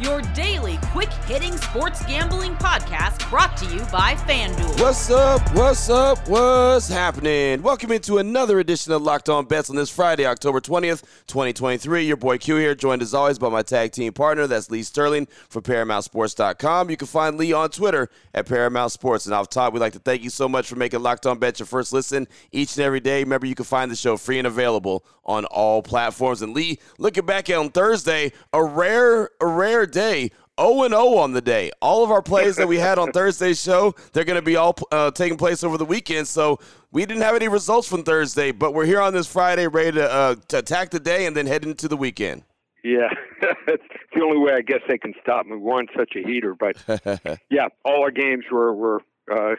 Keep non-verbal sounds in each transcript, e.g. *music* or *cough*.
your daily quick hitting sports gambling podcast brought to you by FanDuel. What's up? What's up? What's happening? Welcome into another edition of Locked On Bets on this Friday, October 20th, 2023. Your boy Q here, joined as always by my tag team partner, that's Lee Sterling from ParamountSports.com. You can find Lee on Twitter at Paramount Sports. And off top, we'd like to thank you so much for making Locked On Bets your first listen each and every day. Remember, you can find the show free and available on all platforms. And Lee, looking back on Thursday, a rare, a rare day. 0 0 on the day. All of our plays that we had on *laughs* Thursday's show, they're going to be all uh, taking place over the weekend. So we didn't have any results from Thursday, but we're here on this Friday ready to, uh, to attack the day and then head into the weekend. Yeah, *laughs* it's the only way I guess they can stop me. We're on such a heater, but *laughs* yeah, all our games were were uh,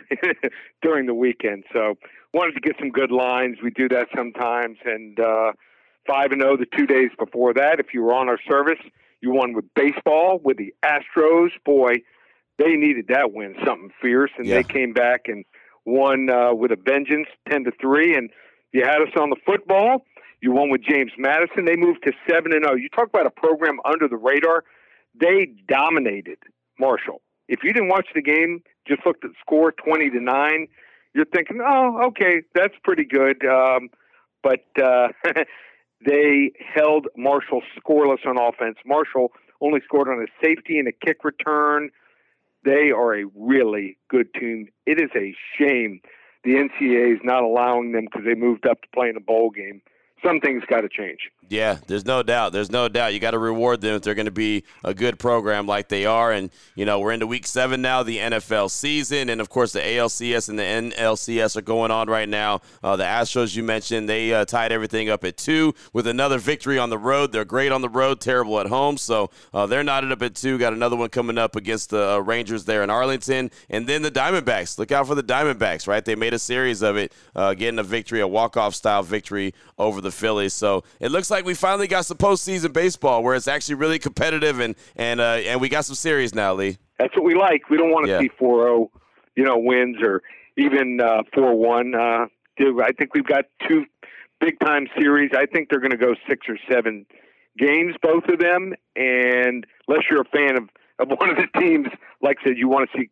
during the weekend, so wanted to get some good lines. We do that sometimes, and uh, five and zero oh the two days before that. If you were on our service, you won with baseball with the Astros. Boy, they needed that win, something fierce, and yeah. they came back and won uh, with a vengeance, ten to three. And you had us on the football. You won with James Madison. They moved to seven and zero. Oh. You talk about a program under the radar. They dominated Marshall. If you didn't watch the game, just looked at the score, twenty to nine. You're thinking, oh, okay, that's pretty good. Um, but uh, *laughs* they held Marshall scoreless on offense. Marshall only scored on a safety and a kick return. They are a really good team. It is a shame the NCAA is not allowing them because they moved up to play in a bowl game something's got to change. Yeah, there's no doubt. There's no doubt. You got to reward them if they're going to be a good program like they are. And, you know, we're into week seven now, the NFL season. And, of course, the ALCS and the NLCS are going on right now. Uh, the Astros, you mentioned, they uh, tied everything up at two with another victory on the road. They're great on the road, terrible at home. So uh, they're knotted up at two. Got another one coming up against the uh, Rangers there in Arlington. And then the Diamondbacks. Look out for the Diamondbacks, right? They made a series of it, uh, getting a victory, a walk-off style victory over the Phillies. So it looks like we finally got some postseason baseball where it's actually really competitive and and uh, and we got some series now, Lee. That's what we like. We don't want to yeah. see 4-0, you know, wins or even uh, 4-1. Uh, I think we've got two big time series. I think they're going to go six or seven games, both of them. And unless you're a fan of, of one of the teams, like I said, you want to see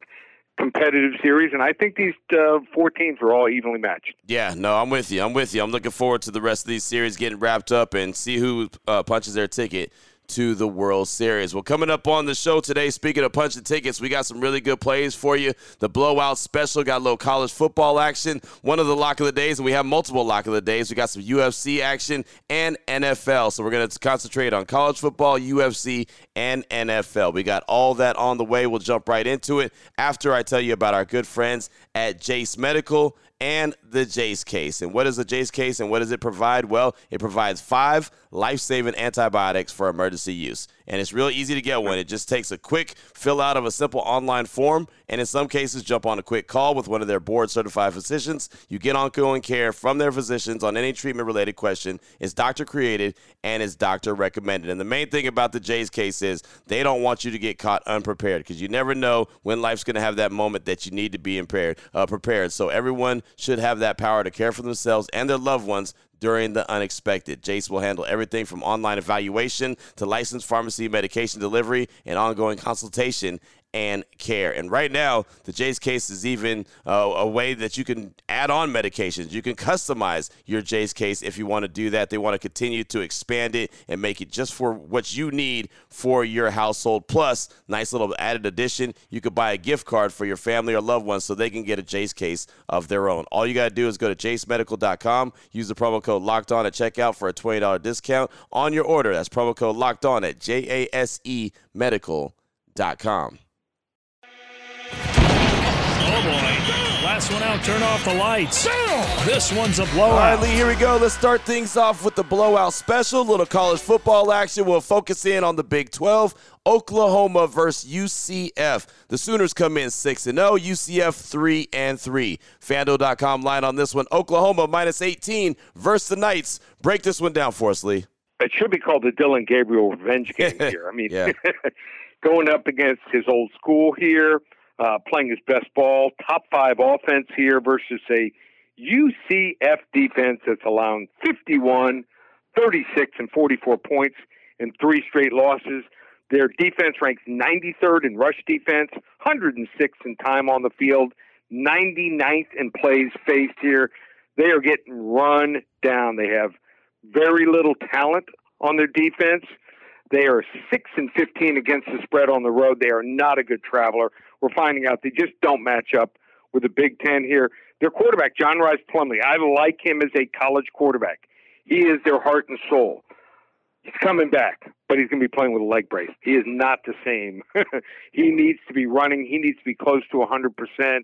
competitive series, and I think these uh, four teams are all evenly matched. Yeah, no, I'm with you. I'm with you. I'm looking forward to the rest of these series getting wrapped up and see who uh, punches their ticket to the World Series. Well, coming up on the show today, speaking of punching tickets, we got some really good plays for you. The blowout special got a little college football action, one of the lock of the days, and we have multiple lock of the days. We got some UFC action and NFL. So we're going to concentrate on college football, UFC, and NFL. We got all that on the way. We'll jump right into it after I tell you about our good friends at Jase Medical and the Jase case. And what is the Jase case and what does it provide? Well, it provides five life saving antibiotics for emergency use and it's real easy to get one. It just takes a quick fill out of a simple online form, and in some cases, jump on a quick call with one of their board certified physicians. You get ongoing care from their physicians on any treatment related question. It's doctor created and it's doctor recommended. And the main thing about the Jase case is they don't want you to get caught unprepared because you never know when life's going to have that moment that you need to be impaired, uh, prepared. So everyone should have that power to care for themselves and their loved ones during the unexpected. Jase will handle everything from online evaluation to licensed pharmacy medication delivery and ongoing consultation and care. And right now, the Jase case is even uh, a way that you can add on medications. You can customize your Jase case if you want to do that. They want to continue to expand it and make it just for what you need for your household. Plus, nice little added addition, you could buy a gift card for your family or loved ones so they can get a Jase case of their own. All you got to do is go to jasemedical.com, use the promo code locked on at checkout for a $20 discount on your order. That's promo code locked on at J A S E medical.com. Oh boy. Last one out, turn off the lights. This one's a blowout. All right, Lee, here we go. Let's start things off with the blowout special. Little college football action. We'll focus in on the Big 12. Oklahoma versus UCF. The Sooners come in 6 and 0, UCF 3 and 3. FanDuel.com line on this one. Oklahoma minus 18 versus the Knights. Break this one down for us, Lee. It should be called the Dillon Gabriel revenge game *laughs* here. I mean, *laughs* going up against his old school here. Uh, playing his best ball. Top five offense here versus a UCF defense that's allowing 51, 36, and 44 points in three straight losses. Their defense ranks 93rd in rush defense, 106th in time on the field, 99th in plays faced here. They are getting run down. They have very little talent on their defense. They are 6 and 15 against the spread on the road. They are not a good traveler. We're finding out they just don't match up with the Big Ten here. Their quarterback, John Rhys Plumlee, I like him as a college quarterback. He is their heart and soul. He's coming back, but he's going to be playing with a leg brace. He is not the same. *laughs* he needs to be running. He needs to be close to 100%.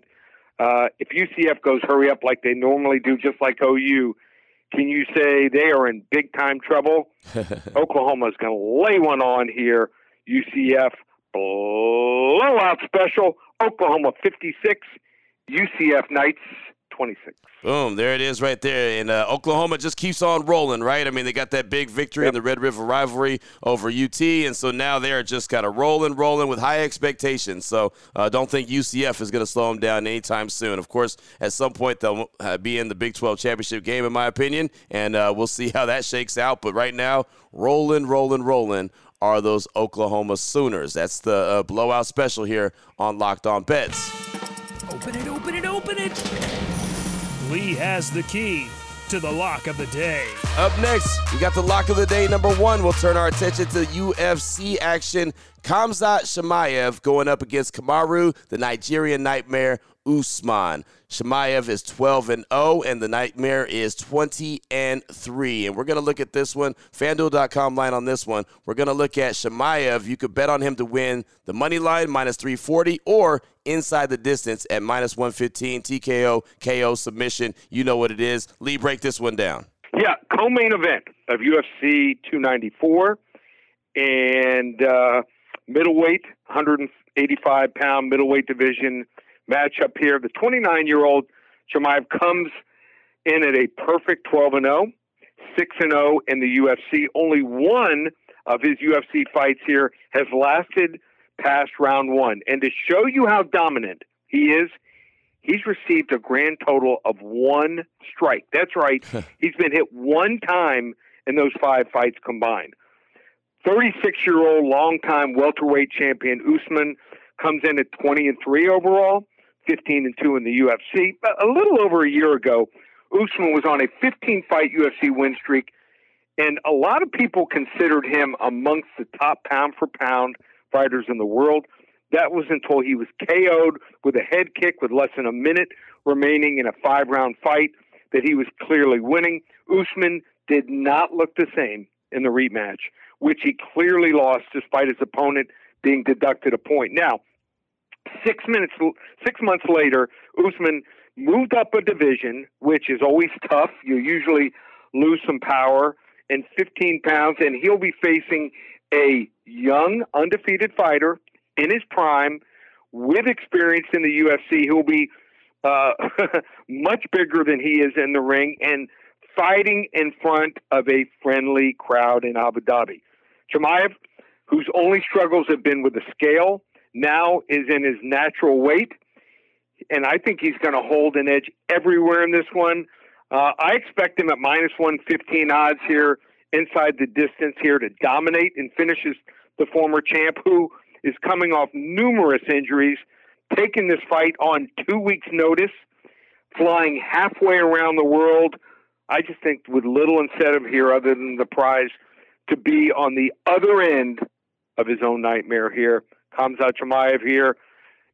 Uh, if UCF goes hurry up like they normally do, just like OU, can you say they are in big time trouble? *laughs* Oklahoma is going to lay one on here. UCF blowout special. Oklahoma 56, UCF Knights 26. Boom, there it is right there. And uh, Oklahoma just keeps on rolling, right? I mean, they got that big victory yep. in the Red River rivalry over UT, and so now they're just kind of rolling, rolling with high expectations. So uh, don't think UCF is going to slow them down anytime soon. Of course, at some point they'll uh, be in the Big 12 championship game, in my opinion, and uh, we'll see how that shakes out. But right now, rolling, rolling, rolling are those Oklahoma Sooners. That's the uh, blowout special here on Locked On Bets. Open it, open it, open it. Lee has the key to the lock of the day. Up next, we got the lock of the day number one. We'll turn our attention to UFC action. Khamzat Chimaev going up against Kamaru, the Nigerian Nightmare Usman. Chimaev is 12 and 0, and the Nightmare is 20 and 3. And we're going to look at this one, FanDuel.com line on this one. We're going to look at Chimaev. You could bet on him to win the money line minus 340 or inside the distance at minus 115 TKO KO submission. You know what it is. Lee, break this one down. Yeah, co-main event of UFC 294 and uh, middleweight, 185 pound middleweight division matchup here. The 29 year old Chimaev comes in at a perfect 12 and 0, 6 and 0 in the UFC. Only one of his UFC fights here has lasted past round one. And to show you how dominant he is, he's received a grand total of one strike. That's right. he's been hit one time in those five fights combined. 36 year old longtime welterweight champion Usman comes in at 20 and 3 overall. 15 and 2 in the UFC. A little over a year ago, Usman was on a 15 fight UFC win streak, and a lot of people considered him amongst the top pound for pound fighters in the world. That was until he was KO'd with a head kick with less than a minute remaining in a five round fight that he was clearly winning. Usman did not look the same in the rematch, which he clearly lost despite his opponent being deducted a point. Now, Six minutes, six months later, Usman moved up a division, which is always tough. You usually lose some power and 15 pounds, and he'll be facing a young, undefeated fighter in his prime with experience in the UFC who will be uh, *laughs* much bigger than he is in the ring and fighting in front of a friendly crowd in Abu Dhabi. Chimaev, whose only struggles have been with the scale now is in his natural weight, and I think he's going to hold an edge everywhere in this one. Uh, I expect him at minus 115 odds here inside the distance here to dominate and finishes the former champ who is coming off numerous injuries, taking this fight on two weeks' notice, flying halfway around the world. I just think with little incentive here other than the prize to be on the other end of his own nightmare here. Khamzat Chimaev here.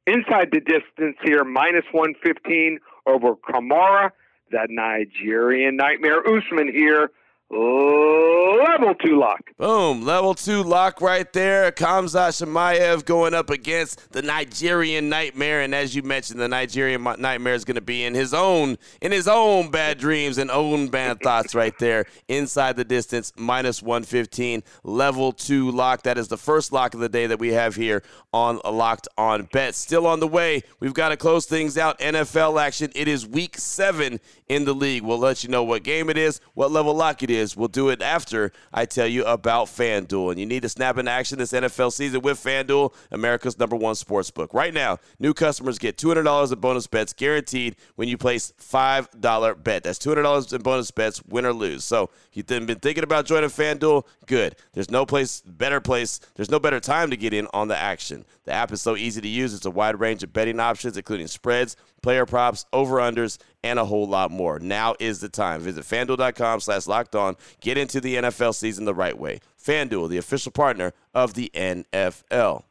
Inside the distance here, minus 115 over Kamaru, that Nigerian nightmare Usman here, level two lock. Boom, level two lock right there. Khamzat Chimaev going up against the Nigerian Nightmare, and as you mentioned, the Nigerian Nightmare is going to be in his own in his own bad dreams and own bad thoughts right there. Inside the distance, minus one fifteen, level two lock. That is the first lock of the day that we have here on Locked On Bet. Still on the way. We've got to close things out. NFL action. It is week seven in the league. We'll let you know what game it is, what level lock it is is we'll do it after I tell you about FanDuel. And you need to snap into action this NFL season with FanDuel, America's number one sports book. Right now, new customers get $200 in bonus bets guaranteed when you place $5 bet. That's $200 in bonus bets, win or lose. So you've been thinking about joining FanDuel? Good. There's no place, better place, there's no better time to get in on the action. The app is so easy to use. It's a wide range of betting options, including spreads, player props, over-unders, and a whole lot more. Now is the time. Visit FanDuel.com slash locked on. Get into the NFL season the right way. FanDuel, the official partner of the NFL.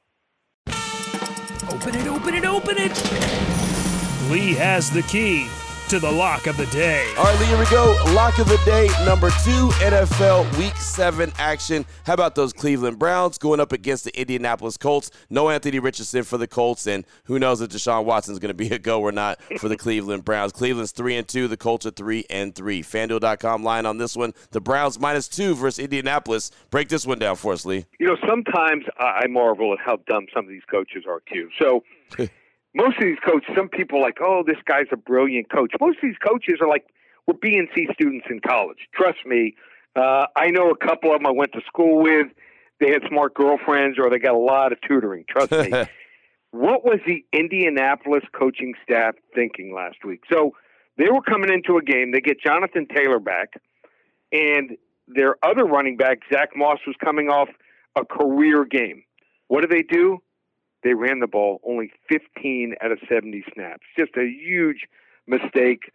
Open it, open it, open it! Lee has the key to the lock of the day. All right, Lee, here we go. Lock of the day, number two, NFL Week 7 action. How about those Cleveland Browns going up against the Indianapolis Colts? No Anthony Richardson for the Colts, and who knows if Deshaun Watson is going to be a go or not for the *laughs* Cleveland Browns. Cleveland's 3 and 2, the Colts are 3 and 3. FanDuel.com line on this one. The Browns minus 2 versus Indianapolis. Break this one down for us, Lee. You know, sometimes I marvel at how dumb some of these coaches are, Q. So. *laughs* most of these coaches, some people are like, oh, this guy's a brilliant coach. Most of these coaches are like, we're BNC students in college. Trust me. Uh, I know a couple of them I went to school with. They had smart girlfriends or they got a lot of tutoring. Trust me. *laughs* what was the Indianapolis coaching staff thinking last week? So they were coming into a game. They get Jonathan Taylor back, and their other running back, Zach Moss, was coming off a career game. What do they do? They ran the ball only 15 out of 70 snaps. Just a huge mistake.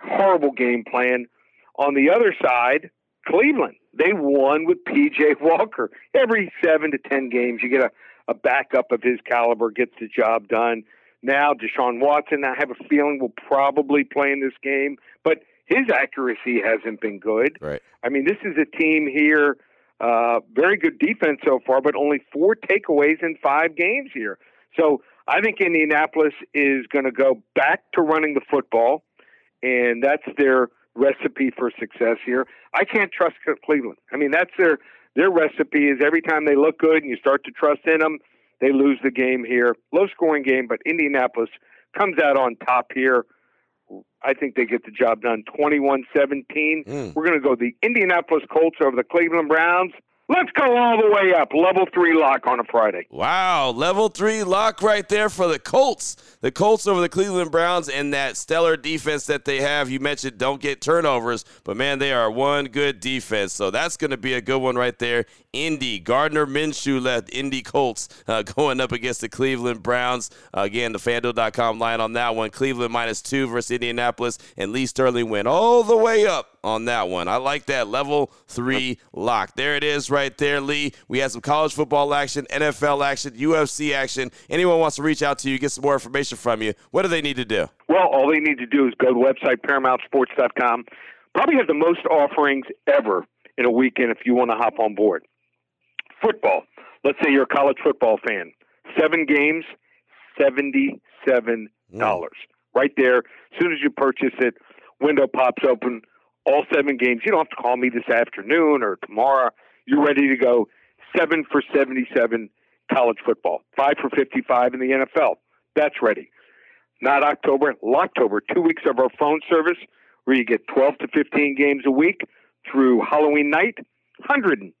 Horrible game plan. On the other side, Cleveland, they won with PJ *laughs* Walker. Every seven to 10 games, you get a, a backup of his caliber, gets the job done. Now, Deshaun Watson, I have a feeling, will probably play in this game, but his accuracy hasn't been good. Right. I mean, this is a team here uh, very good defense so far, but only four takeaways in five games here. So I think Indianapolis is going to go back to running the football, and that's their recipe for success here. I can't trust Cleveland. I mean, that's their their recipe is every time they look good and you start to trust in them, they lose the game here. Low scoring game, but Indianapolis comes out on top here. I think they get the job done 21 17. Mm. We're going to go the Indianapolis Colts over the Cleveland Browns. Let's go all the way up. Level three lock on a Friday. Wow. Level three lock right there for the Colts. The Colts over the Cleveland Browns and that stellar defense that they have. You mentioned don't get turnovers, but man, they are one good defense. So that's going to be a good one right there. Indy, Gardner Minshew led Indy Colts uh, *laughs* going up against the Cleveland Browns. Uh, again, the FanDuel.com line on that one. Cleveland minus two versus Indianapolis, and Lee Sterling went all the way up on that one. I like that level three lock. There it is right there, Lee. We had some college football action, NFL action, UFC action. Anyone wants to reach out to you, get some more information from you, what do they need to do? Well, all they need to do is go to the website, ParamountSports.com. Probably have the most offerings ever in a weekend if you want to hop on board. Football. Let's say you're a college football fan. Seven games, $77. Mm. Right there. As soon as you purchase it, window pops open all seven games. You don't have to call me this afternoon or tomorrow. You're ready to go. Seven for 77 college football, five for 55 in the NFL. That's ready. Not October, October. Two weeks of our phone service where you get 12 to 15 games a week through Halloween night. $157.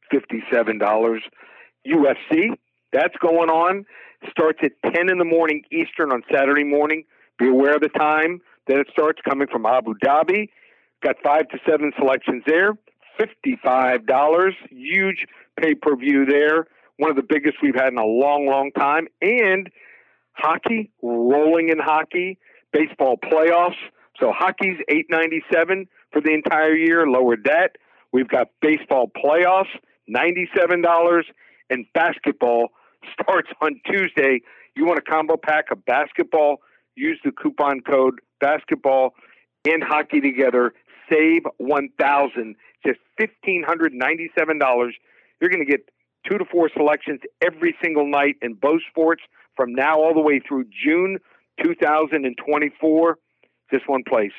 UFC, that's going on. Starts at 10 in the morning Eastern on Saturday morning. Be aware of the time that it starts coming from Abu Dhabi. Got five to seven selections there. $55. Huge pay per view there. One of the biggest we've had in a long, long time. And hockey, rolling in hockey, baseball playoffs. So hockey's 897 for the entire year, lowered debt. We've got baseball playoffs, $97, and basketball *laughs* starts on Tuesday. You want a combo pack of basketball? Use the coupon code basketball and hockey together save 1000 just $1,597. You're going to get two to four selections every single night in both sports from now all the way through June 2024. Just one place,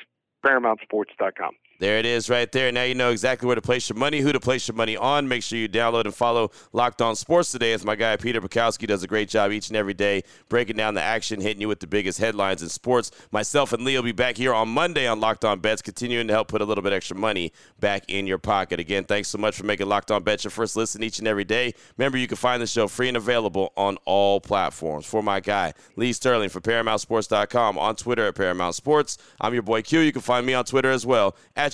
ParamountSports.com. There it is right there. Now you know exactly where to place your money, who to place your money on. Make sure you download and follow Locked On Sports today as my guy Peter Bukowski does a great job each and every day breaking down the action, hitting you with the biggest headlines in sports. Myself and Lee will be back here on Monday on Locked On Bets, continuing to help put a little bit extra money back in your pocket. Again, thanks so much for making Locked On Bets your first listen each and every day. Remember, you can find the show free and available on all platforms. For my guy, Lee Sterling for ParamountSports.com on Twitter at Paramount Sports. I'm your boy Q. You can find me on Twitter as well at